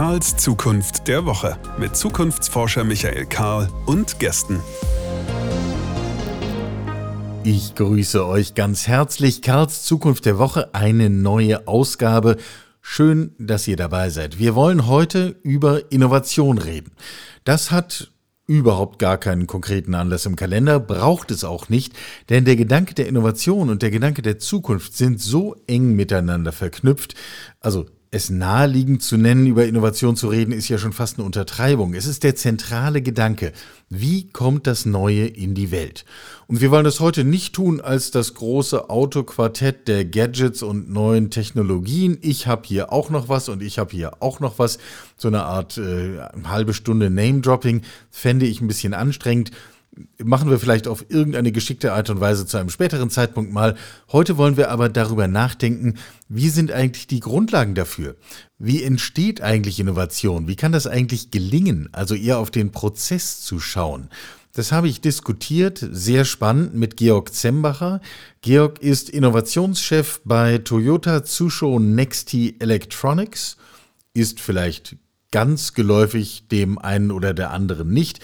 Karls Zukunft der Woche mit Zukunftsforscher Michael Karl und Gästen. Ich grüße euch ganz herzlich. Karls Zukunft der Woche, eine neue Ausgabe. Schön, dass ihr dabei seid. Wir wollen heute über Innovation reden. Das hat überhaupt gar keinen konkreten Anlass im Kalender, braucht es auch nicht, denn der Gedanke der Innovation und der Gedanke der Zukunft sind so eng miteinander verknüpft, also es naheliegend zu nennen, über Innovation zu reden, ist ja schon fast eine Untertreibung. Es ist der zentrale Gedanke. Wie kommt das Neue in die Welt? Und wir wollen das heute nicht tun als das große Autoquartett der Gadgets und neuen Technologien. Ich habe hier auch noch was und ich habe hier auch noch was. So eine Art äh, halbe Stunde Name-Dropping fände ich ein bisschen anstrengend machen wir vielleicht auf irgendeine geschickte Art und Weise zu einem späteren Zeitpunkt mal. Heute wollen wir aber darüber nachdenken, wie sind eigentlich die Grundlagen dafür? Wie entsteht eigentlich Innovation? Wie kann das eigentlich gelingen? Also eher auf den Prozess zu schauen. Das habe ich diskutiert, sehr spannend, mit Georg Zembacher. Georg ist Innovationschef bei Toyota Tsusho Nexty Electronics, ist vielleicht ganz geläufig dem einen oder der anderen nicht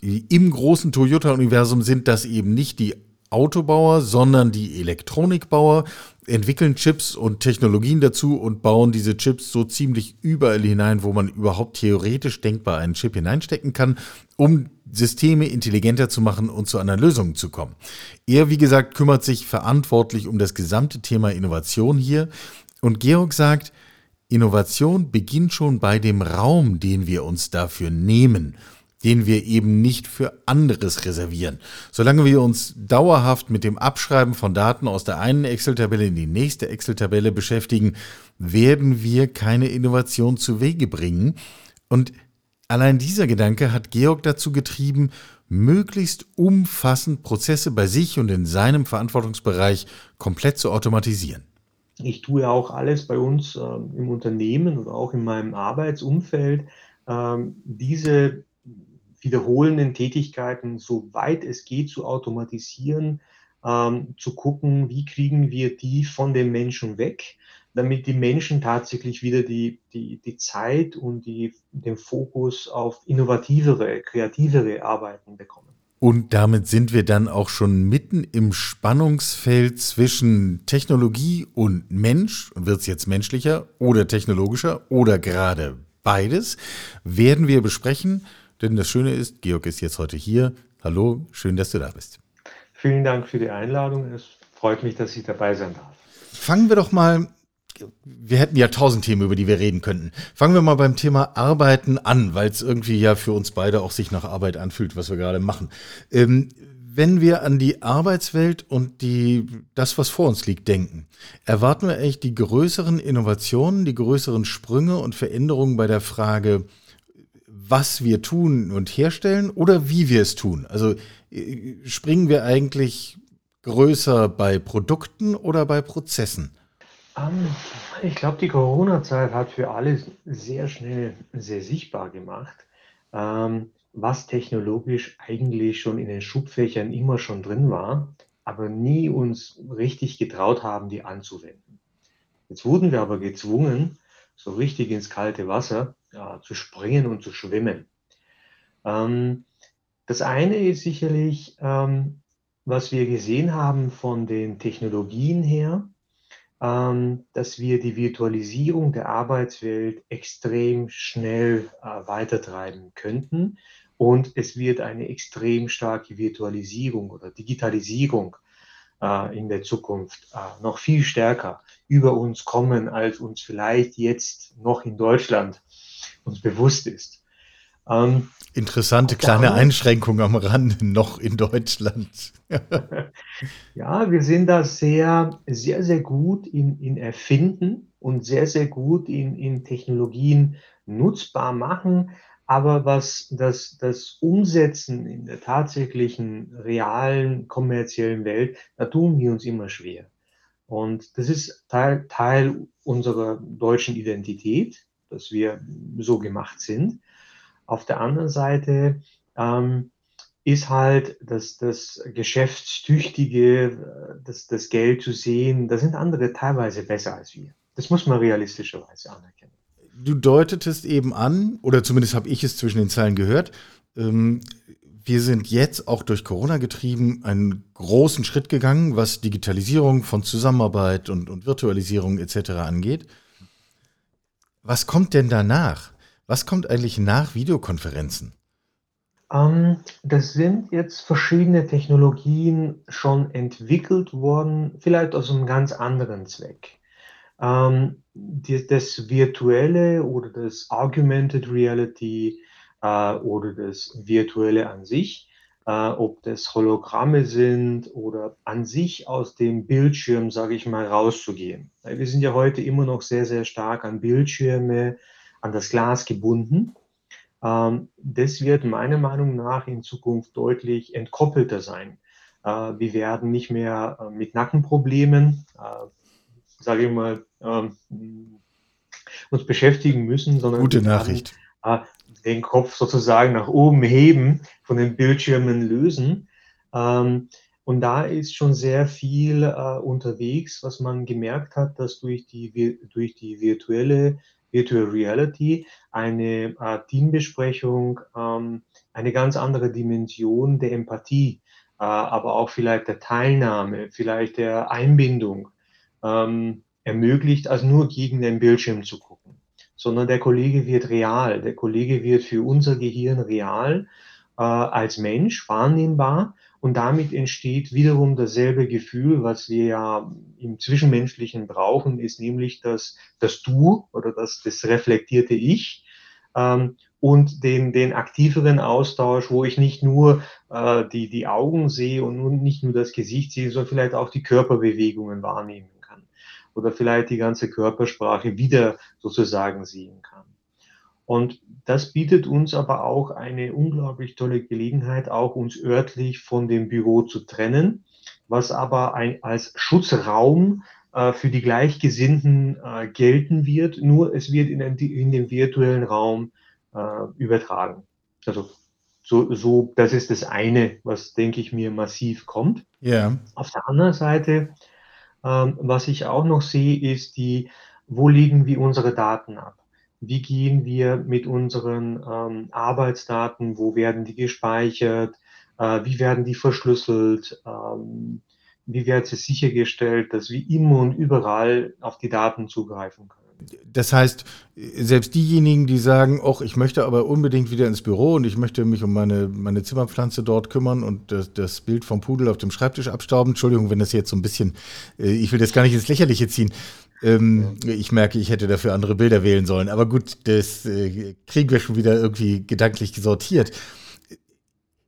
im großen Toyota-Universum sind das eben nicht die Autobauer, sondern die Elektronikbauer entwickeln Chips und Technologien dazu und bauen diese Chips so ziemlich überall hinein, wo man überhaupt theoretisch denkbar einen Chip hineinstecken kann, um Systeme intelligenter zu machen und zu einer Lösung zu kommen. Er, wie gesagt, kümmert sich verantwortlich um das gesamte Thema Innovation hier. Und Georg sagt, Innovation beginnt schon bei dem Raum, den wir uns dafür nehmen den wir eben nicht für anderes reservieren. Solange wir uns dauerhaft mit dem Abschreiben von Daten aus der einen Excel-Tabelle in die nächste Excel-Tabelle beschäftigen, werden wir keine Innovation zu Wege bringen. Und allein dieser Gedanke hat Georg dazu getrieben, möglichst umfassend Prozesse bei sich und in seinem Verantwortungsbereich komplett zu automatisieren. Ich tue auch alles bei uns äh, im Unternehmen oder auch in meinem Arbeitsumfeld, äh, diese wiederholenden Tätigkeiten, so weit es geht, zu automatisieren, ähm, zu gucken, wie kriegen wir die von den Menschen weg, damit die Menschen tatsächlich wieder die, die, die Zeit und die, den Fokus auf innovativere, kreativere Arbeiten bekommen. Und damit sind wir dann auch schon mitten im Spannungsfeld zwischen Technologie und Mensch. Wird es jetzt menschlicher oder technologischer oder gerade beides? Werden wir besprechen. Denn das Schöne ist, Georg ist jetzt heute hier. Hallo, schön, dass du da bist. Vielen Dank für die Einladung. Es freut mich, dass ich dabei sein darf. Fangen wir doch mal, wir hätten ja tausend Themen, über die wir reden könnten. Fangen wir mal beim Thema Arbeiten an, weil es irgendwie ja für uns beide auch sich nach Arbeit anfühlt, was wir gerade machen. Ähm, wenn wir an die Arbeitswelt und die, das, was vor uns liegt, denken, erwarten wir eigentlich die größeren Innovationen, die größeren Sprünge und Veränderungen bei der Frage, was wir tun und herstellen oder wie wir es tun? Also äh, springen wir eigentlich größer bei Produkten oder bei Prozessen? Um, ähm, ich glaube, die Corona-Zeit hat für alle sehr schnell sehr sichtbar gemacht, ähm, was technologisch eigentlich schon in den Schubfächern immer schon drin war, aber nie uns richtig getraut haben, die anzuwenden. Jetzt wurden wir aber gezwungen, so richtig ins kalte Wasser ja, zu springen und zu schwimmen. Ähm, das eine ist sicherlich, ähm, was wir gesehen haben von den Technologien her, ähm, dass wir die Virtualisierung der Arbeitswelt extrem schnell äh, weitertreiben könnten. Und es wird eine extrem starke Virtualisierung oder Digitalisierung äh, in der Zukunft äh, noch viel stärker über uns kommen, als uns vielleicht jetzt noch in Deutschland uns bewusst ist. Ähm, Interessante kleine Einschränkung am Rande noch in Deutschland. ja, wir sind da sehr, sehr, sehr gut in, in Erfinden und sehr, sehr gut in, in Technologien nutzbar machen. Aber was das, das Umsetzen in der tatsächlichen, realen, kommerziellen Welt, da tun wir uns immer schwer. Und das ist Teil, Teil unserer deutschen Identität dass wir so gemacht sind. Auf der anderen Seite ähm, ist halt das, das Geschäftstüchtige, das, das Geld zu sehen, da sind andere teilweise besser als wir. Das muss man realistischerweise anerkennen. du deutetest eben an, oder zumindest habe ich es zwischen den Zeilen gehört, ähm, wir sind jetzt auch durch Corona getrieben einen großen Schritt gegangen, was Digitalisierung von Zusammenarbeit und, und Virtualisierung etc. angeht. Was kommt denn danach? Was kommt eigentlich nach Videokonferenzen? Ähm, das sind jetzt verschiedene Technologien schon entwickelt worden, vielleicht aus einem ganz anderen Zweck. Ähm, die, das Virtuelle oder das Augmented Reality äh, oder das Virtuelle an sich, äh, ob das Hologramme sind oder an sich aus dem Bildschirm, sage ich mal, rauszugehen. Wir sind ja heute immer noch sehr, sehr stark an Bildschirme, an das Glas gebunden. Ähm, das wird meiner Meinung nach in Zukunft deutlich entkoppelter sein. Äh, wir werden nicht mehr äh, mit Nackenproblemen, äh, sage ich mal, ähm, uns beschäftigen müssen, sondern Gute Nachricht. Werden, den Kopf sozusagen nach oben heben, von den Bildschirmen lösen. Ähm, und da ist schon sehr viel äh, unterwegs, was man gemerkt hat, dass durch die, durch die virtuelle Virtual Reality eine äh, Teambesprechung ähm, eine ganz andere Dimension der Empathie, äh, aber auch vielleicht der Teilnahme, vielleicht der Einbindung ähm, ermöglicht, als nur gegen den Bildschirm zu gucken sondern der Kollege wird real. Der Kollege wird für unser Gehirn real äh, als Mensch wahrnehmbar und damit entsteht wiederum dasselbe Gefühl, was wir ja im Zwischenmenschlichen brauchen, ist nämlich das, das Du oder das, das reflektierte Ich. Ähm, und den, den aktiveren Austausch, wo ich nicht nur äh, die, die Augen sehe und nicht nur das Gesicht sehe, sondern vielleicht auch die Körperbewegungen wahrnehmen oder vielleicht die ganze Körpersprache wieder sozusagen sehen kann. Und das bietet uns aber auch eine unglaublich tolle Gelegenheit, auch uns örtlich von dem Büro zu trennen, was aber ein, als Schutzraum äh, für die Gleichgesinnten äh, gelten wird, nur es wird in, den, in den virtuellen Raum äh, übertragen. Also so, so, das ist das eine, was, denke ich, mir massiv kommt. Ja. Yeah. Auf der anderen Seite ähm, was ich auch noch sehe, ist die, wo legen wir unsere Daten ab? Wie gehen wir mit unseren ähm, Arbeitsdaten? Wo werden die gespeichert? Äh, wie werden die verschlüsselt? Ähm, wie wird es sichergestellt, dass wir immer und überall auf die Daten zugreifen können? Das heißt, selbst diejenigen, die sagen, ach, ich möchte aber unbedingt wieder ins Büro und ich möchte mich um meine, meine Zimmerpflanze dort kümmern und das, das Bild vom Pudel auf dem Schreibtisch abstauben. Entschuldigung, wenn das jetzt so ein bisschen, äh, ich will das gar nicht ins Lächerliche ziehen. Ähm, ich merke, ich hätte dafür andere Bilder wählen sollen. Aber gut, das äh, kriegen wir schon wieder irgendwie gedanklich sortiert.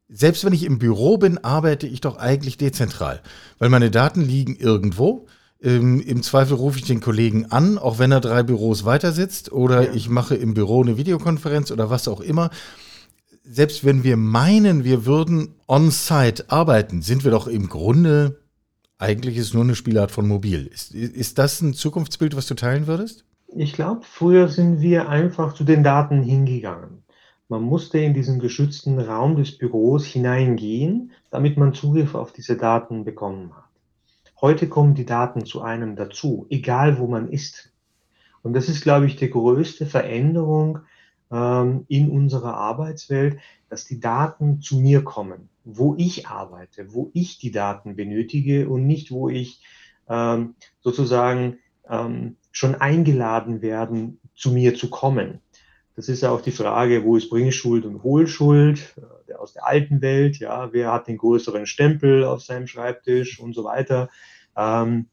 Selbst wenn ich im Büro bin, arbeite ich doch eigentlich dezentral, weil meine Daten liegen irgendwo ähm, Im Zweifel rufe ich den Kollegen an, auch wenn er drei Büros weiter sitzt, oder ja. ich mache im Büro eine Videokonferenz oder was auch immer. Selbst wenn wir meinen, wir würden on-site arbeiten, sind wir doch im Grunde, eigentlich ist nur eine Spielart von mobil. Ist, ist das ein Zukunftsbild, was du teilen würdest? Ich glaube, früher sind wir einfach zu den Daten hingegangen. Man musste in diesen geschützten Raum des Büros hineingehen, damit man Zugriff auf diese Daten bekommen hat. Heute kommen die Daten zu einem dazu, egal wo man ist. Und das ist, glaube ich, die größte Veränderung ähm, in unserer Arbeitswelt, dass die Daten zu mir kommen, wo ich arbeite, wo ich die Daten benötige und nicht, wo ich ähm, sozusagen ähm, schon eingeladen werden, zu mir zu kommen. Das ist ja auch die Frage, wo ist Bringschuld und Hohlschuld, der aus der alten Welt, ja, wer hat den größeren Stempel auf seinem Schreibtisch und so weiter. Ähm,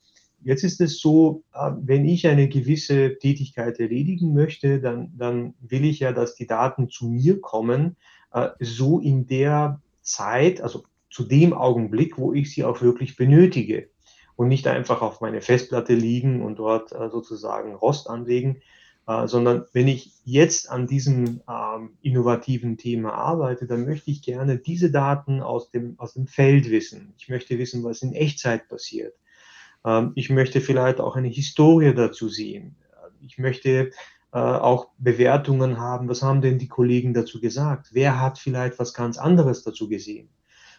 jetzt ist es so, äh, wenn ich eine gewisse Tätigkeit erledigen möchte, dann, dann will ich ja, dass die Daten zu mir kommen, äh, so in der Zeit, also zu dem Augenblick, wo ich sie auch wirklich benötige und nicht einfach auf meine Festplatte liegen und dort äh, sozusagen Rost anlegen, äh, sondern wenn ich jetzt an diesem ähm, innovativen Thema arbeite, dann möchte ich gerne diese Daten aus dem, aus dem Feld wissen. Ich möchte wissen, was in Echtzeit passiert. Ähm, ich möchte vielleicht auch eine Historie dazu sehen. Ich möchte äh, auch Bewertungen haben. Was haben denn die Kollegen dazu gesagt? Wer hat vielleicht was ganz anderes dazu gesehen?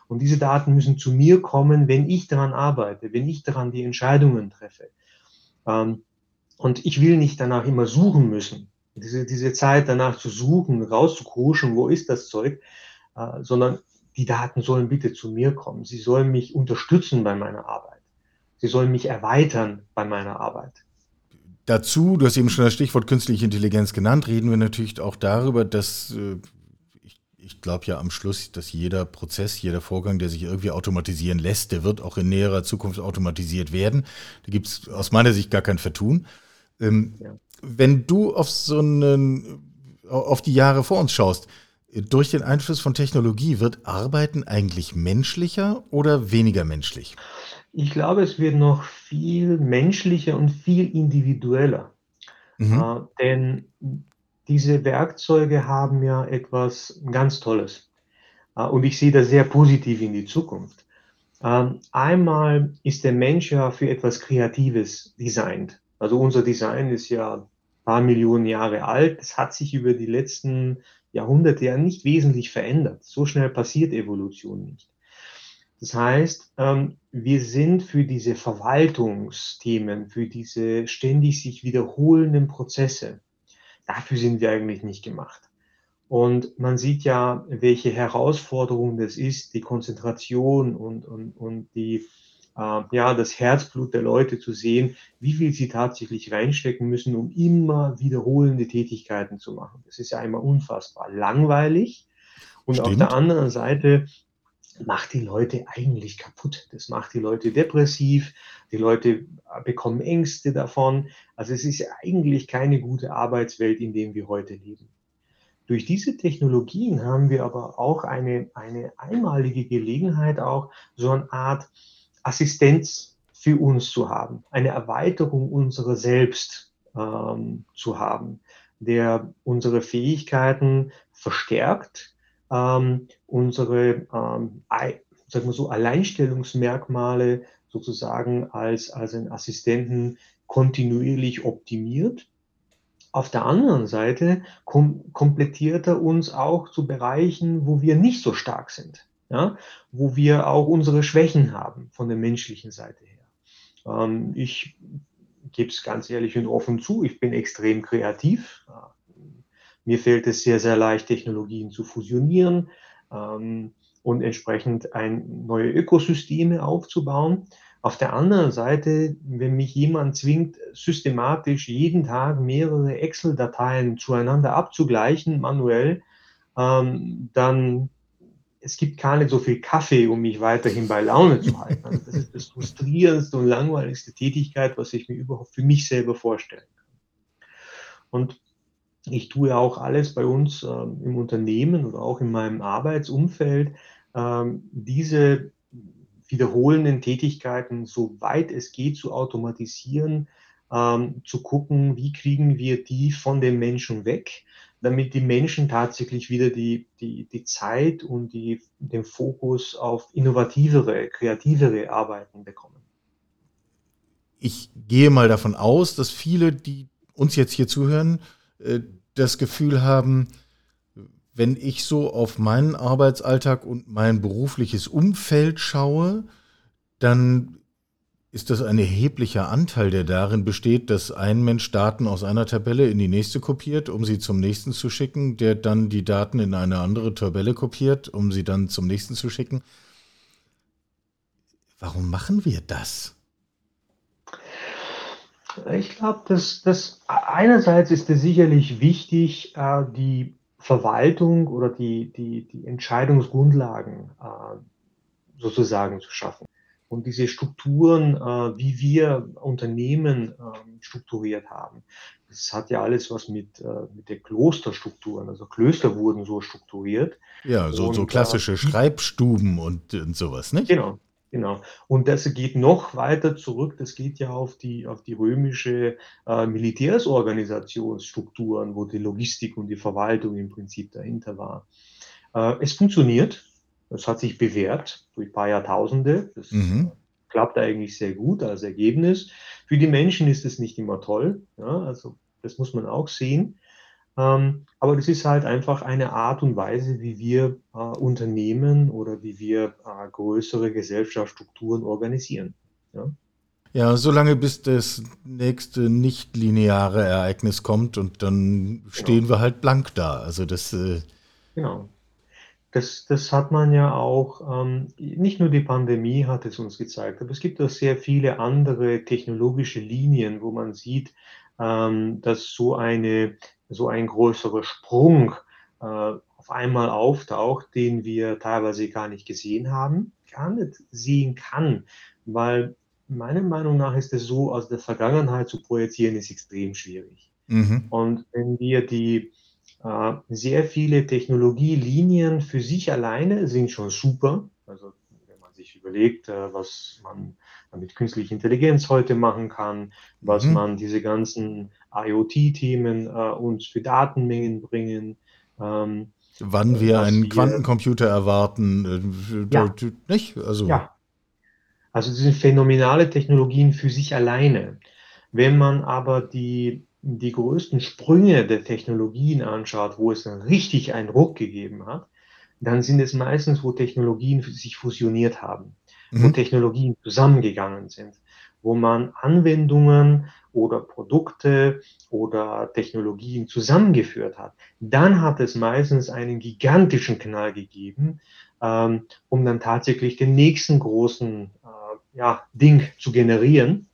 Und diese Daten müssen zu mir kommen, wenn ich daran arbeite, wenn ich daran die Entscheidungen treffe. Ähm, und ich will nicht danach immer suchen müssen. diese, diese Zeit danach zu suchen, rauszukruschen, wo ist das Zeug, äh, sondern die Daten sollen bitte zu mir kommen. Sie sollen mich unterstützen bei meiner Arbeit. Sie sollen mich erweitern bei meiner Arbeit. Dazu, du hast eben schon das Stichwort künstliche Intelligenz genannt, reden wir natürlich auch darüber, dass äh, ich, ich glaube ja am Schluss, dass jeder Prozess, jeder Vorgang, der sich irgendwie automatisieren lässt, der wird auch in näherer Zukunft automatisiert werden. Da gibt es aus meiner Sicht gar kein Vertun. Ähm, ja. Wenn du auf so einen, auf die Jahre vor uns schaust, durch den Einfluss von Technologie wird Arbeiten eigentlich menschlicher oder weniger menschlich? Ich glaube, es wird noch viel menschlicher und viel individueller. Mhm. Äh, denn diese Werkzeuge haben ja etwas ganz Tolles. Äh, und ich sehe da sehr positiv in die Zukunft. Ähm, einmal ist der Mensch ja für etwas Kreatives designt. Also unser Design ist ja ein paar Millionen Jahre alt. Es hat sich über die letzten Jahrhunderte ja nicht wesentlich verändert. So schnell passiert Evolution nicht. Das heißt, ähm, wir sind für diese Verwaltungsthemen, für diese ständig sich wiederholenden Prozesse, dafür sind wir eigentlich nicht gemacht. Und man sieht ja, welche Herausforderung das ist, die Konzentration und, und, und die, äh, ja, das Herzblut der Leute zu sehen, wie viel sie tatsächlich reinstecken müssen, um immer wiederholende Tätigkeiten zu machen. Das ist ja einmal unfassbar langweilig. Und Stimmt. auf der anderen Seite macht die Leute eigentlich kaputt. Das macht die Leute depressiv, die Leute bekommen Ängste davon. Also es ist eigentlich keine gute Arbeitswelt, in der wir heute leben. Durch diese Technologien haben wir aber auch eine, eine einmalige Gelegenheit, auch so eine Art Assistenz für uns zu haben, eine Erweiterung unserer selbst ähm, zu haben, der unsere Fähigkeiten verstärkt, ähm, unsere ähm, sagen wir so, Alleinstellungsmerkmale sozusagen als, als einen Assistenten kontinuierlich optimiert. Auf der anderen Seite kom komplettiert er uns auch zu Bereichen, wo wir nicht so stark sind ja, wo wir auch unsere Schwächen haben von der menschlichen Seite her. Ähm, ich gebe es ganz ehrlich und offen zu, ich bin extrem kreativ. Mir fällt es sehr, sehr leicht, Technologien zu fusionieren ähm, und entsprechend ein, neue Ökosysteme aufzubauen. Auf der anderen Seite, wenn mich jemand zwingt, systematisch jeden Tag mehrere Excel-Dateien zueinander abzugleichen, manuell, ähm, dann es gibt gar nicht so viel Kaffee, um mich weiterhin bei Laune zu halten. Also das ist das frustrierendste und langweiligste Tätigkeit, was ich mir überhaupt für mich selber vorstellen kann. Und ich tue auch alles bei uns ähm, im Unternehmen oder auch in meinem Arbeitsumfeld, ähm, diese wiederholenden Tätigkeiten, soweit es geht, zu automatisieren, ähm, zu gucken, wie kriegen wir die von den Menschen weg, damit die Menschen tatsächlich wieder die, die, die Zeit und die, den Fokus auf innovativere, kreativere Arbeiten bekommen. Ich gehe mal davon aus, dass viele, die uns jetzt hier zuhören, äh, das Gefühl haben, wenn ich so auf meinen Arbeitsalltag und mein berufliches Umfeld schaue, dann ist das ein erheblicher Anteil, der darin besteht, dass ein Mensch Daten aus einer Tabelle in die nächste kopiert, um sie zum nächsten zu schicken, der dann die Daten in eine andere Tabelle kopiert, um sie dann zum nächsten zu schicken? Warum machen wir das? Ich glaube, dass das einerseits ist es sicherlich wichtig, äh, die Verwaltung oder die, die, die Entscheidungsgrundlagen äh, sozusagen zu schaffen. Und diese Strukturen, äh, wie wir Unternehmen äh, strukturiert haben, das hat ja alles was mit, äh, mit den Klosterstrukturen, also Klöster wurden so strukturiert. Ja, so, und, so klassische äh, Schreibstuben und, und sowas, nicht? Genau, Genau. Und das geht noch weiter zurück. Das geht ja auf die, auf die römische äh, Militärsorganisationsstrukturen, wo die Logistik und die Verwaltung im Prinzip dahinter war. Äh, es funktioniert. Das hat sich bewährt durch ein paar Jahrtausende. Das mhm. klappt eigentlich sehr gut als Ergebnis. Für die Menschen ist es nicht immer toll. Ja, also das muss man auch sehen. Ähm, aber das ist halt einfach eine Art und Weise, wie wir äh, Unternehmen oder wie wir äh, größere Gesellschaftsstrukturen organisieren. Ja. Ja, solange bis das nächste nicht-lineare Ereignis kommt und dann Genau. stehen wir halt blank da. Also das, äh, Genau. Das, das hat man ja auch, ähm, nicht nur die Pandemie hat es uns gezeigt, aber es gibt auch sehr viele andere technologische Linien, wo man sieht, ähm, dass so eine, so ein größerer Sprung äh, auf einmal auftaucht, den wir teilweise gar nicht gesehen haben, gar nicht sehen kann, weil meiner Meinung nach ist es so, aus der Vergangenheit zu projizieren, ist extrem schwierig. mhm. Und wenn wir die sehr viele Technologielinien für sich alleine sind schon super. Also wenn man sich überlegt, äh, was man mit künstlicher Intelligenz heute machen kann, was Mhm. man diese ganzen IoT-Themen äh, uns für Datenmengen bringen. Ähm, Wann wir einen wir- Quantencomputer erwarten, äh, Ja. nicht? Also, Ja. Also das sind phänomenale Technologien für sich alleine. Wenn man aber die, die größten Sprünge der Technologien anschaut, wo es richtig einen Ruck gegeben hat, dann sind es meistens, wo Technologien sich fusioniert haben, wo Mhm. Technologien zusammengegangen sind, wo man Anwendungen oder Produkte oder Technologien zusammengeführt hat. Dann hat es meistens einen gigantischen Knall gegeben, ähm, um dann tatsächlich den nächsten großen äh, ja, Ding zu generieren.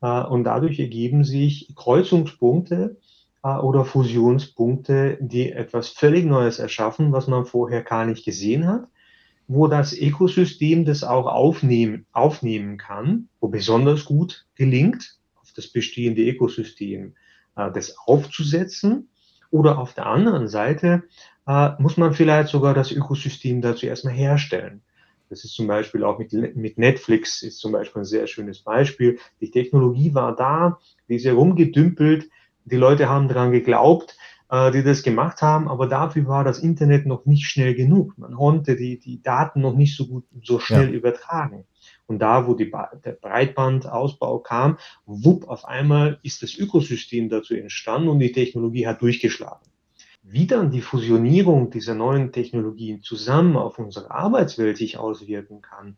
Äh, und dadurch ergeben sich Kreuzungspunkte äh, oder Fusionspunkte, die etwas völlig Neues erschaffen, was man vorher gar nicht gesehen hat, wo das Ökosystem das auch aufnehmen, aufnehmen kann, wo besonders gut gelingt, auf das bestehende Ökosystem äh, das aufzusetzen. Oder auf der anderen Seite muss man vielleicht sogar das Ökosystem dazu erstmal herstellen. Das ist zum Beispiel auch mit, mit Netflix ist zum Beispiel ein sehr schönes Beispiel. Die Technologie war da, die ist herumgedümpelt, die Leute haben daran geglaubt, äh, die das gemacht haben, aber dafür war das Internet noch nicht schnell genug. Man konnte die, die Daten noch nicht so gut, so schnell Ja. übertragen. Und da, wo die, der Breitbandausbau kam, wupp, auf einmal ist das Ökosystem dazu entstanden und die Technologie hat durchgeschlagen. Wie dann die Fusionierung dieser neuen Technologien zusammen auf unsere Arbeitswelt sich auswirken kann,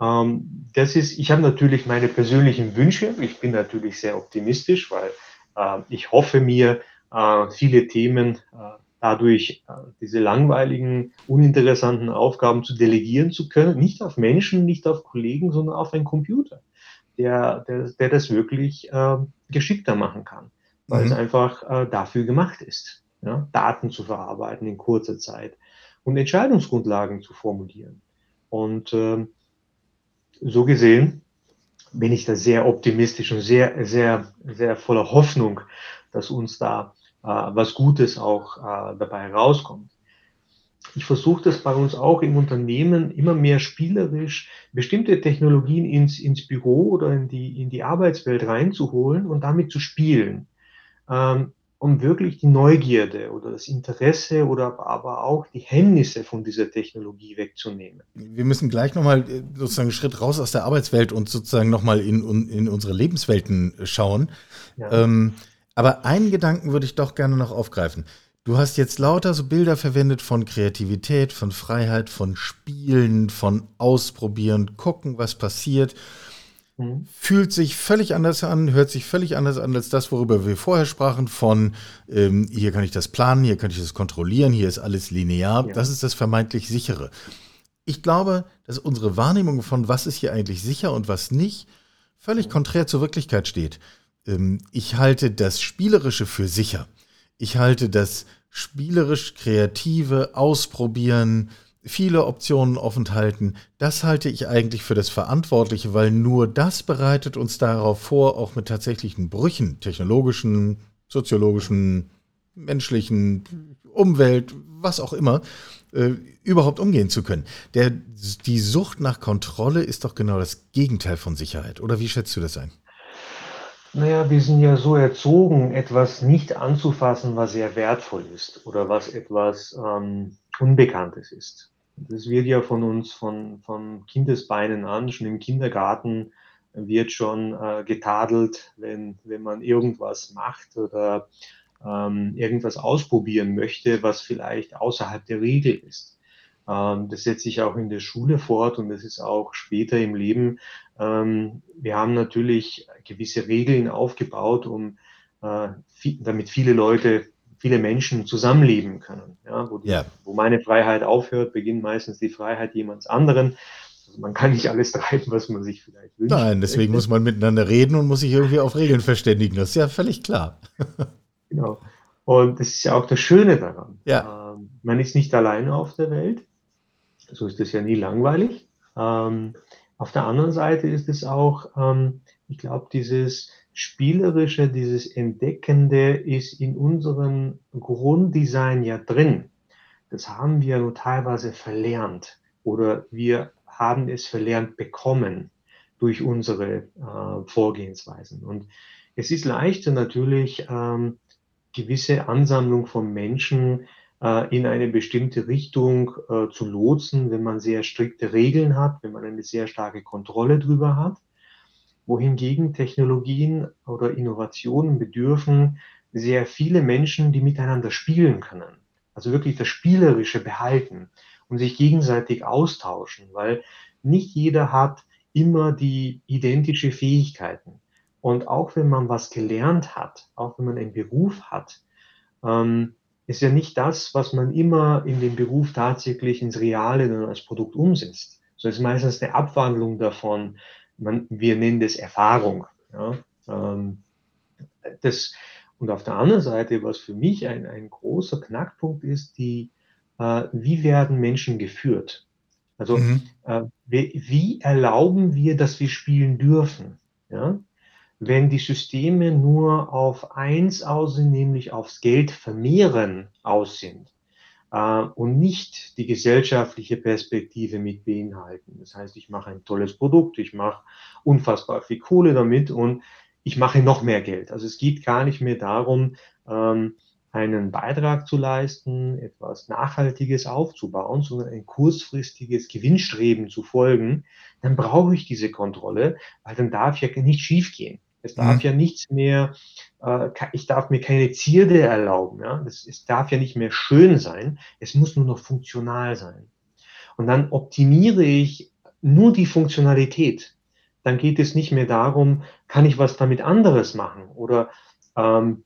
ähm, das ist, ich habe natürlich meine persönlichen Wünsche. Ich bin natürlich sehr optimistisch, weil äh, ich hoffe mir, äh, viele Themen äh, dadurch äh, diese langweiligen, uninteressanten Aufgaben zu delegieren zu können. Nicht auf Menschen, nicht auf Kollegen, sondern auf einen Computer, der, der, der das wirklich äh, geschickter machen kann, weil Mhm. es einfach äh, dafür gemacht ist, ja, Daten zu verarbeiten in kurzer Zeit und Entscheidungsgrundlagen zu formulieren. Und ähm, so gesehen bin ich da sehr optimistisch und sehr, sehr, sehr voller Hoffnung, dass uns da äh, was Gutes auch äh, dabei rauskommt. Ich versuche das bei uns auch im Unternehmen immer mehr spielerisch bestimmte Technologien ins, ins Büro oder in die, in die Arbeitswelt reinzuholen und damit zu spielen, ähm, um wirklich die Neugierde oder das Interesse oder aber auch die Hemmnisse von dieser Technologie wegzunehmen. Wir müssen gleich nochmal sozusagen einen Schritt raus aus der Arbeitswelt und sozusagen nochmal in, in unsere Lebenswelten schauen. Ja. Ähm, aber einen Gedanken würde ich doch gerne noch aufgreifen. Du hast jetzt lauter so Bilder verwendet von Kreativität, von Freiheit, von Spielen, von Ausprobieren, gucken, was passiert. Mhm. Fühlt sich völlig anders an, hört sich völlig anders an als das, worüber wir vorher sprachen, von ähm, hier kann ich das planen, hier kann ich das kontrollieren, hier ist alles linear. Ja. Das ist das vermeintlich sichere. Ich glaube, dass unsere Wahrnehmung von was ist hier eigentlich sicher und was nicht, völlig konträr zur Wirklichkeit steht. Ähm, ich halte das Spielerische für sicher. Ich halte das spielerisch kreative Ausprobieren, viele Optionen offen halten, das halte ich eigentlich für das Verantwortliche, weil nur das bereitet uns darauf vor, auch mit tatsächlichen Brüchen, technologischen, soziologischen, menschlichen, Umwelt, was auch immer, äh, überhaupt umgehen zu können. Der, die Sucht nach Kontrolle ist doch genau das Gegenteil von Sicherheit. Oder wie schätzt du das ein? Naja, wir sind ja so erzogen, etwas nicht anzufassen, was sehr wertvoll ist oder was etwas ähm, Unbekanntes ist. Das wird ja von uns von, von Kindesbeinen an, schon im Kindergarten wird schon äh, getadelt, wenn, wenn man irgendwas macht oder ähm, irgendwas ausprobieren möchte, was vielleicht außerhalb der Regel ist. Ähm, das setzt sich auch in der Schule fort und das ist auch später im Leben. Ähm, wir haben natürlich gewisse Regeln aufgebaut, um äh, damit viele Leute, viele Menschen zusammenleben können. Ja, wo, die, ja. wo meine Freiheit aufhört, beginnt meistens die Freiheit jemands anderen. Also man kann nicht alles treiben, was man sich vielleicht wünscht. Nein, deswegen muss man miteinander reden und muss sich irgendwie auf Regeln verständigen. Das ist ja völlig klar. genau. Und das ist ja auch das Schöne daran. Ja. Ähm, man ist nicht alleine auf der Welt. So ist das ja nie langweilig. Ähm, auf der anderen Seite ist es auch, ähm, ich glaube, dieses Spielerische, dieses Entdeckende ist in unserem Grunddesign ja drin. Das haben wir nur teilweise verlernt oder wir haben es verlernt bekommen durch unsere äh, Vorgehensweisen. Und es ist leichter natürlich, ähm, gewisse Ansammlung von Menschen äh, in eine bestimmte Richtung äh, zu lotsen, wenn man sehr strikte Regeln hat, wenn man eine sehr starke Kontrolle drüber hat. Wohingegen Technologien oder Innovationen bedürfen sehr viele Menschen, die miteinander spielen können. Also wirklich das Spielerische behalten und sich gegenseitig austauschen, weil nicht jeder hat immer die identische Fähigkeiten. Und auch wenn man was gelernt hat, auch wenn man einen Beruf hat, ähm, ist ja nicht das, was man immer in dem Beruf tatsächlich ins Reale dann als Produkt umsetzt. So ist meistens eine Abwandlung davon. Man, wir nennen das Erfahrung. Ja? Ähm, das, und auf der anderen Seite, was für mich ein, ein großer Knackpunkt ist, die, äh, wie werden Menschen geführt? Also mhm. äh, wie, wie, erlauben wir, dass wir spielen dürfen? Ja? wenn die Systeme nur auf eins aus sind, nämlich aufs Geld vermehren aus sind und nicht die gesellschaftliche Perspektive mit beinhalten. Das heißt, ich mache ein tolles Produkt, ich mache unfassbar viel Kohle damit und ich mache noch mehr Geld. Also es geht gar nicht mehr darum, ähm, einen Beitrag zu leisten, etwas Nachhaltiges aufzubauen, sondern ein kurzfristiges Gewinnstreben zu folgen, dann brauche ich diese Kontrolle, weil dann darf ja nicht schiefgehen. Es darf mhm. ja nichts mehr, äh, ich darf mir keine Zierde erlauben. Ja? Das, es darf ja nicht mehr schön sein, es muss nur noch funktional sein. Und dann optimiere ich nur die Funktionalität. Dann geht es nicht mehr darum, kann ich was damit anderes machen oder ähm,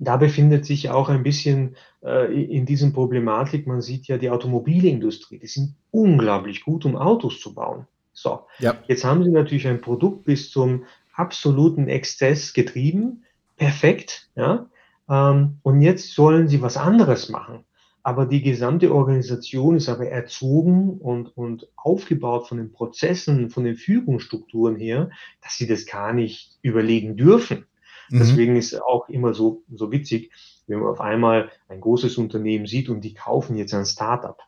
da befindet sich auch ein bisschen äh, in diesem Problematik, man sieht ja die Automobilindustrie, die sind unglaublich gut, um Autos zu bauen. So, ja. jetzt haben sie natürlich ein Produkt bis zum absoluten Exzess getrieben. Perfekt, ja. Ähm, und jetzt sollen sie was anderes machen. Aber die gesamte Organisation ist aber erzogen und, und aufgebaut von den Prozessen, von den Führungsstrukturen her, dass sie das gar nicht überlegen dürfen. Mhm. Deswegen ist es auch immer so, so witzig, wenn man auf einmal ein großes Unternehmen sieht und die kaufen jetzt ein Startup.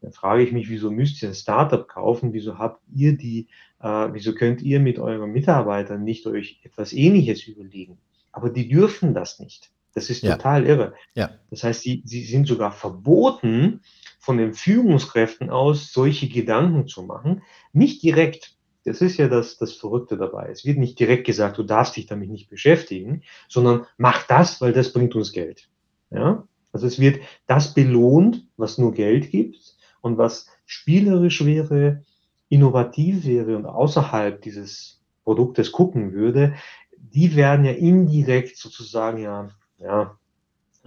Dann frage ich mich, wieso müsst ihr ein Startup kaufen? Wieso habt ihr die, äh, wieso könnt ihr mit euren Mitarbeitern nicht euch etwas Ähnliches überlegen? Aber die dürfen das nicht. Das ist ja. total irre. Ja. Das heißt, sie, sie sind sogar verboten, von den Führungskräften aus solche Gedanken zu machen. Nicht direkt. Das ist ja das, das Verrückte dabei. Es wird nicht direkt gesagt, du darfst dich damit nicht beschäftigen, sondern mach das, weil das bringt uns Geld. Ja? Also es wird das belohnt, was nur Geld gibt und was spielerisch wäre, innovativ wäre und außerhalb dieses Produktes gucken würde, die werden ja indirekt sozusagen ja, ja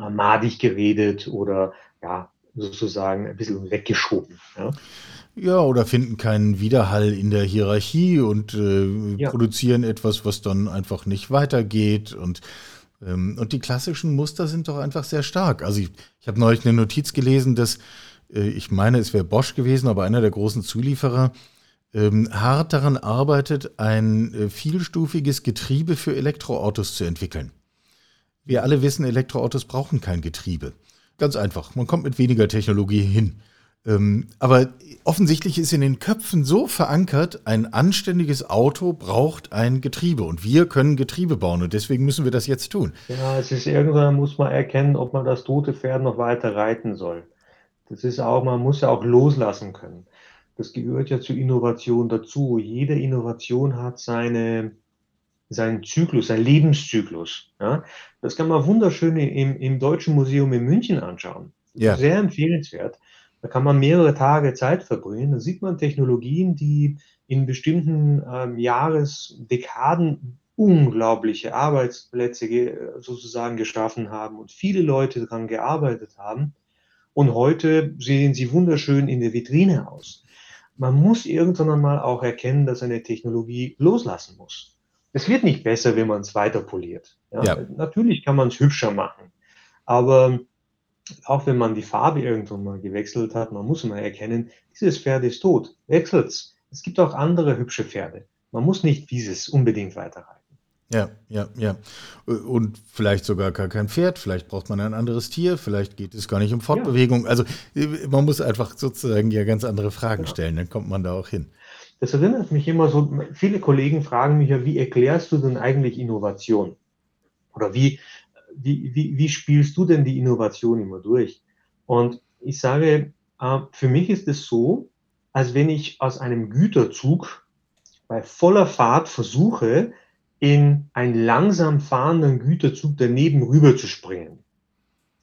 madig geredet oder ja sozusagen ein bisschen weggeschoben. Ja. Ja, oder finden keinen Widerhall in der Hierarchie und äh, ja. produzieren etwas, was dann einfach nicht weitergeht. Und, ähm, und die klassischen Muster sind doch einfach sehr stark. Also ich, ich habe neulich eine Notiz gelesen, dass äh, ich meine, es wäre Bosch gewesen, aber einer der großen Zulieferer, ähm, hart daran arbeitet, ein äh, vielstufiges Getriebe für Elektroautos zu entwickeln. Wir alle wissen, Elektroautos brauchen kein Getriebe. Ganz einfach, man kommt mit weniger Technologie hin. Ähm, aber offensichtlich ist in den Köpfen so verankert, ein anständiges Auto braucht ein Getriebe und wir können Getriebe bauen und deswegen müssen wir das jetzt tun. Ja, es ist irgendwann muss man erkennen, ob man das tote Pferd noch weiter reiten soll. Das ist auch, man muss ja auch loslassen können. Das gehört ja zu Innovation dazu. Jede Innovation hat seine, seinen Zyklus, seinen Lebenszyklus. Ja? Das kann man wunderschön im, im Deutschen Museum in München anschauen. Ja. Sehr empfehlenswert. Da kann man mehrere Tage Zeit verbringen. Da sieht man Technologien, die in bestimmten ähm, Jahresdekaden unglaubliche Arbeitsplätze ge sozusagen geschaffen haben und viele Leute daran gearbeitet haben. Und heute sehen sie wunderschön in der Vitrine aus. Man muss irgendwann einmal auch erkennen, dass eine Technologie loslassen muss. Es wird nicht besser, wenn man es weiter poliert. Ja? Ja. Natürlich kann man es hübscher machen, aber auch wenn man die Farbe irgendwann mal gewechselt hat, man muss mal erkennen, dieses Pferd ist tot, wechselt es. Es gibt auch andere hübsche Pferde. Man muss nicht dieses unbedingt weiterreiten. Ja, ja, ja. Und vielleicht sogar gar kein Pferd, vielleicht braucht man ein anderes Tier, vielleicht geht es gar nicht um Fortbewegung. Ja. Also man muss einfach sozusagen ja ganz andere Fragen ja. stellen, dann kommt man da auch hin. Das erinnert mich immer so, viele Kollegen fragen mich ja, wie erklärst du denn eigentlich Innovation? Oder wie, wie, wie, wie spielst du denn die Innovation immer durch? Und ich sage, äh, für mich ist es so, als wenn ich aus einem Güterzug bei voller Fahrt versuche, in einen langsam fahrenden Güterzug daneben rüber zu springen.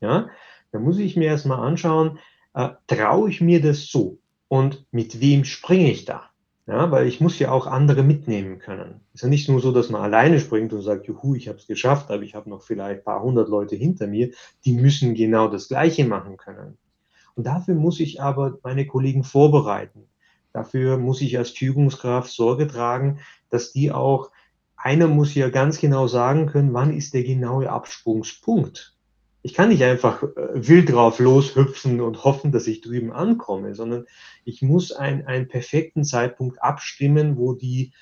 Ja, da muss ich mir erstmal anschauen, äh, traue ich mir das so und mit wem springe ich da? Ja, weil ich muss ja auch andere mitnehmen können. Ist ja nicht nur so, dass man alleine springt und sagt, juhu, ich habe es geschafft, aber ich habe noch vielleicht ein paar hundert Leute hinter mir, die müssen genau das Gleiche machen können. Und dafür muss ich aber meine Kollegen vorbereiten. Dafür muss ich als Führungskraft Sorge tragen, dass die auch einer muss ja ganz genau sagen können, wann ist der genaue Absprungspunkt. Ich kann nicht einfach äh, wild drauf loshüpfen und hoffen, dass ich drüben ankomme, sondern ich muss ein, einen perfekten Zeitpunkt abstimmen, wo, die,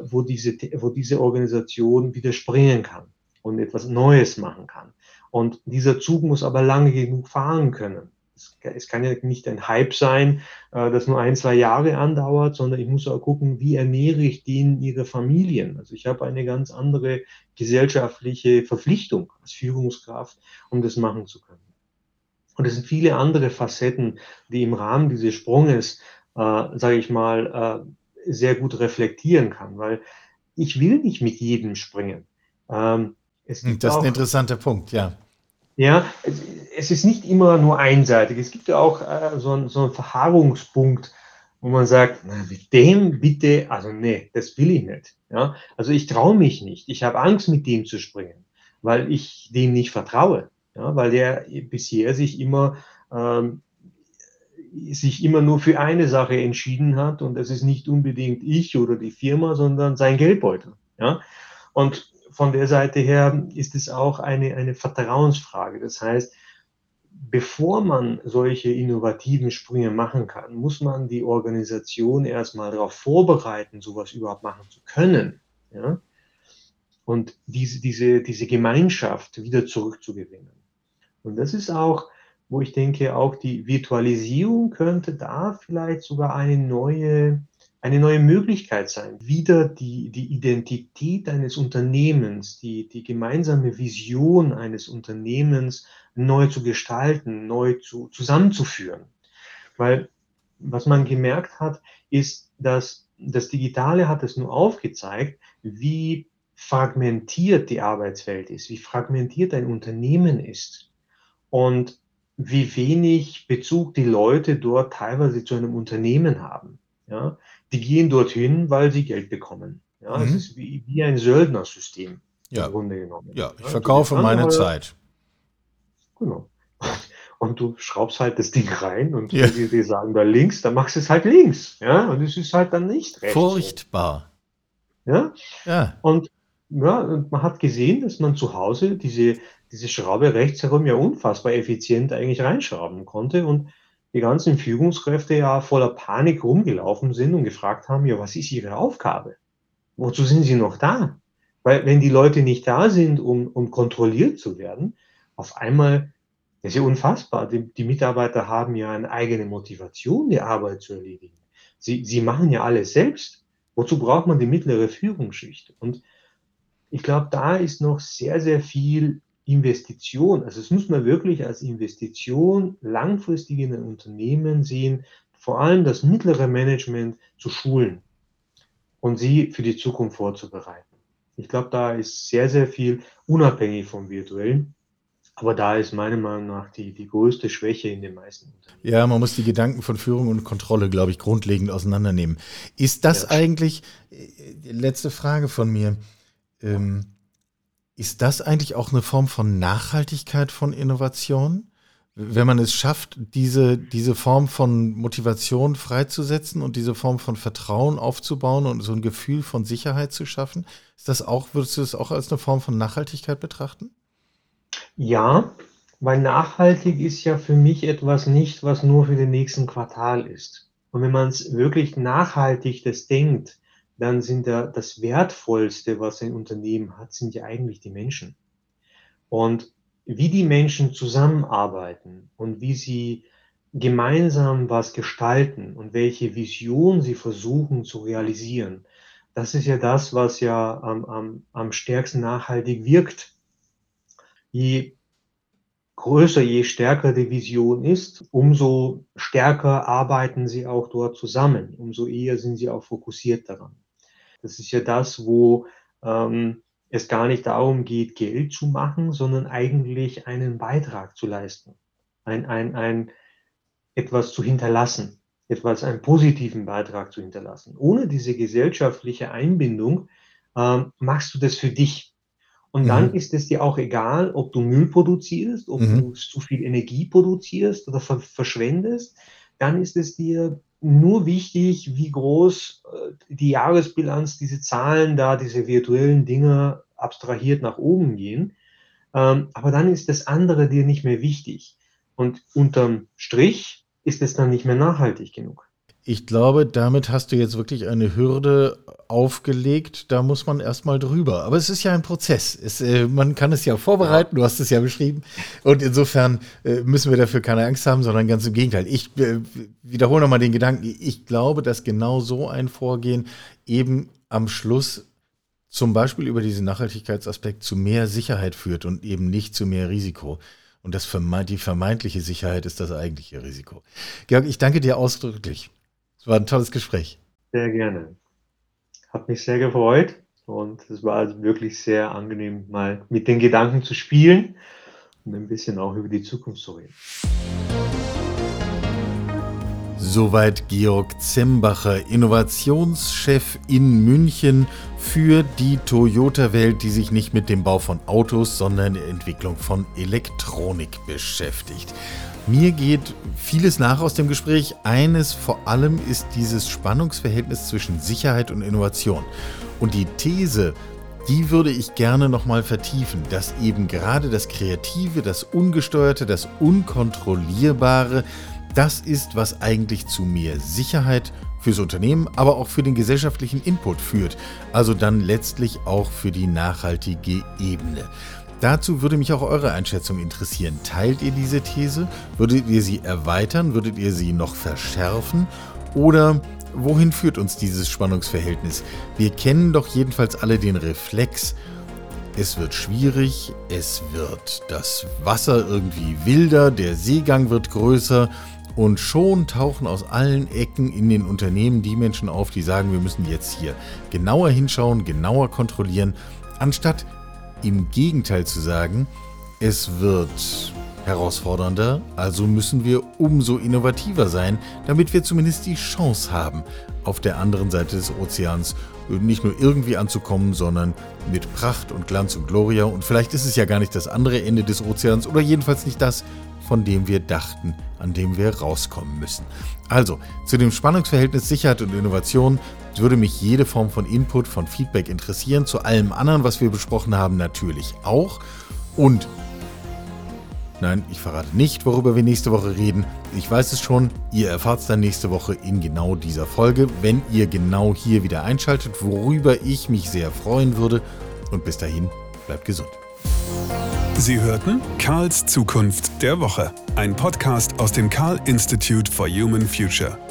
wo, diese, wo diese Organisation wieder springen kann und etwas Neues machen kann. Und dieser Zug muss aber lange genug fahren können es kann ja nicht ein Hype sein, äh, das nur ein, zwei Jahre andauert, sondern ich muss auch gucken, wie ernähre ich den ihre Familien. Also ich habe eine ganz andere gesellschaftliche Verpflichtung als Führungskraft, um das machen zu können. Und es sind viele andere Facetten, die im Rahmen dieses Sprunges, äh, sage ich mal, äh, sehr gut reflektieren kann, weil ich will nicht mit jedem springen. Ähm, das ist ein interessanter Punkt, ja. Ja, es ist nicht immer nur einseitig. Es gibt ja auch äh, so, einen, so einen Verharrungspunkt, wo man sagt, na, mit dem bitte, also nee, das will ich nicht. Ja, also ich traue mich nicht. Ich habe Angst, mit dem zu springen, weil ich dem nicht vertraue. Ja, weil der bisher sich immer ähm, sich immer nur für eine Sache entschieden hat und das ist nicht unbedingt ich oder die Firma, sondern sein Geldbeutel. Ja, und von der Seite her ist es auch eine, eine Vertrauensfrage. Das heißt, bevor man solche innovativen Sprünge machen kann, muss man die Organisation erstmal darauf vorbereiten, sowas überhaupt machen zu können. Ja? Und diese, diese, diese Gemeinschaft wieder zurückzugewinnen. Und das ist auch, wo ich denke, auch die Virtualisierung könnte da vielleicht sogar eine neue eine neue Möglichkeit sein, wieder die, die Identität eines Unternehmens, die, die gemeinsame Vision eines Unternehmens neu zu gestalten, neu zu, zusammenzuführen. Weil was man gemerkt hat, ist, dass das Digitale hat es nur aufgezeigt, wie fragmentiert die Arbeitswelt ist, wie fragmentiert ein Unternehmen ist und wie wenig Bezug die Leute dort teilweise zu einem Unternehmen haben. Ja, die gehen dorthin, weil sie Geld bekommen. Ja, mhm. es ist wie, wie ein Söldnersystem ja. im Grunde genommen. Ja, ich verkaufe meine Zeit. Genau. Und du schraubst halt das Ding rein und ja. die, die sagen da links, dann machst du es halt links. Ja, und es ist halt dann nicht rechts. Furchtbar. Ja. ja. Und ja, und man hat gesehen, dass man zu Hause diese, diese Schraube rechts herum ja unfassbar effizient eigentlich reinschrauben konnte und die ganzen Führungskräfte ja voller Panik rumgelaufen sind und gefragt haben, ja, was ist ihre Aufgabe? Wozu sind sie noch da? Weil wenn die Leute nicht da sind, um, um kontrolliert zu werden, auf einmal, das ist ja unfassbar, die, die Mitarbeiter haben ja eine eigene Motivation, die Arbeit zu erledigen. Sie, sie machen ja alles selbst. Wozu braucht man die mittlere Führungsschicht? Und ich glaube, da ist noch sehr, sehr viel Investition, also es muss man wirklich als Investition langfristig in ein Unternehmen sehen, vor allem das mittlere Management zu schulen und sie für die Zukunft vorzubereiten. Ich glaube, da ist sehr, sehr viel unabhängig vom Virtuellen Aber da ist meiner Meinung nach die, die größte Schwäche in den meisten Unternehmen. Ja, man muss die Gedanken von Führung und Kontrolle, glaube ich, grundlegend auseinandernehmen. Ist das ja. eigentlich, äh, letzte Frage von mir, ähm, ist das eigentlich auch eine Form von Nachhaltigkeit von Innovation? Wenn man es schafft, diese, diese Form von Motivation freizusetzen und diese Form von Vertrauen aufzubauen und so ein Gefühl von Sicherheit zu schaffen, ist das auch, würdest du das auch als eine Form von Nachhaltigkeit betrachten? Ja, weil nachhaltig ist ja für mich etwas nicht, was nur für den nächsten Quartal ist. Und wenn man es wirklich nachhaltig das denkt, dann sind da das Wertvollste, was ein Unternehmen hat, sind ja eigentlich die Menschen. Und wie die Menschen zusammenarbeiten und wie sie gemeinsam was gestalten und welche Vision sie versuchen zu realisieren, das ist ja das, was ja am, am, am stärksten nachhaltig wirkt je größer, je stärker die Vision ist, umso stärker arbeiten sie auch dort zusammen, umso eher sind sie auch fokussiert daran. Das ist ja das, wo ähm, es gar nicht darum geht, Geld zu machen, sondern eigentlich einen Beitrag zu leisten, ein, ein, ein, etwas zu hinterlassen, etwas, einen positiven Beitrag zu hinterlassen. Ohne diese gesellschaftliche Einbindung ähm, machst du das für dich. Und dann mhm. ist es dir auch egal, ob du Müll produzierst, ob mhm. du zu viel Energie produzierst oder ver verschwendest. Dann ist es dir nur wichtig, wie groß äh, die Jahresbilanz, diese Zahlen da, diese virtuellen Dinge abstrahiert nach oben gehen. Ähm, aber dann ist das andere dir nicht mehr wichtig. Und unterm Strich ist es dann nicht mehr nachhaltig genug. Ich glaube, damit hast du jetzt wirklich eine Hürde aufgelegt. Da muss man erstmal drüber. Aber es ist ja ein Prozess. Es, äh, man kann es ja vorbereiten. Du hast es ja beschrieben. Und insofern äh, müssen wir dafür keine Angst haben, sondern ganz im Gegenteil. Ich äh, wiederhole nochmal den Gedanken. Ich glaube, dass genau so ein Vorgehen eben am Schluss zum Beispiel über diesen Nachhaltigkeitsaspekt zu mehr Sicherheit führt und eben nicht zu mehr Risiko. Und das die vermeintliche Sicherheit ist das eigentliche Risiko. Georg, ich danke dir ausdrücklich. Es war ein tolles Gespräch. Sehr gerne. Hat mich sehr gefreut und es war also wirklich sehr angenehm, mal mit den Gedanken zu spielen und ein bisschen auch über die Zukunft zu reden. Soweit Georg Zembacher, Innovationschef in München für die Toyota-Welt, die sich nicht mit dem Bau von Autos, sondern der Entwicklung von Elektronik beschäftigt. Mir geht vieles nach aus dem Gespräch. Eines vor allem ist dieses Spannungsverhältnis zwischen Sicherheit und Innovation. Und die These, die würde ich gerne nochmal vertiefen, dass eben gerade das Kreative, das Ungesteuerte, das Unkontrollierbare, das ist, was eigentlich zu mehr Sicherheit fürs Unternehmen, aber auch für den gesellschaftlichen Input führt. Also dann letztlich auch für die nachhaltige Ebene. Dazu würde mich auch eure Einschätzung interessieren. Teilt ihr diese These? Würdet ihr sie erweitern? Würdet ihr sie noch verschärfen? Oder wohin führt uns dieses Spannungsverhältnis? Wir kennen doch jedenfalls alle den Reflex. Es wird schwierig, es wird das Wasser irgendwie wilder, der Seegang wird größer und schon tauchen aus allen Ecken in den Unternehmen die Menschen auf, die sagen, wir müssen jetzt hier genauer hinschauen, genauer kontrollieren, anstatt im Gegenteil zu sagen, es wird herausfordernder, also müssen wir umso innovativer sein, damit wir zumindest die Chance haben, auf der anderen Seite des Ozeans nicht nur irgendwie anzukommen, sondern mit Pracht und Glanz und Gloria. Und vielleicht ist es ja gar nicht das andere Ende des Ozeans oder jedenfalls nicht das, von dem wir dachten, an dem wir rauskommen müssen. Also, zu dem Spannungsverhältnis Sicherheit und Innovation würde mich jede Form von Input, von Feedback interessieren. Zu allem anderen, was wir besprochen haben, natürlich auch. Und Nein, ich verrate nicht, worüber wir nächste Woche reden. Ich weiß es schon. Ihr erfahrt es dann nächste Woche in genau dieser Folge, wenn ihr genau hier wieder einschaltet, worüber ich mich sehr freuen würde. Und bis dahin, bleibt gesund. Sie hörten Karls Zukunft der Woche, ein Podcast aus dem Karl Institute for Human Future.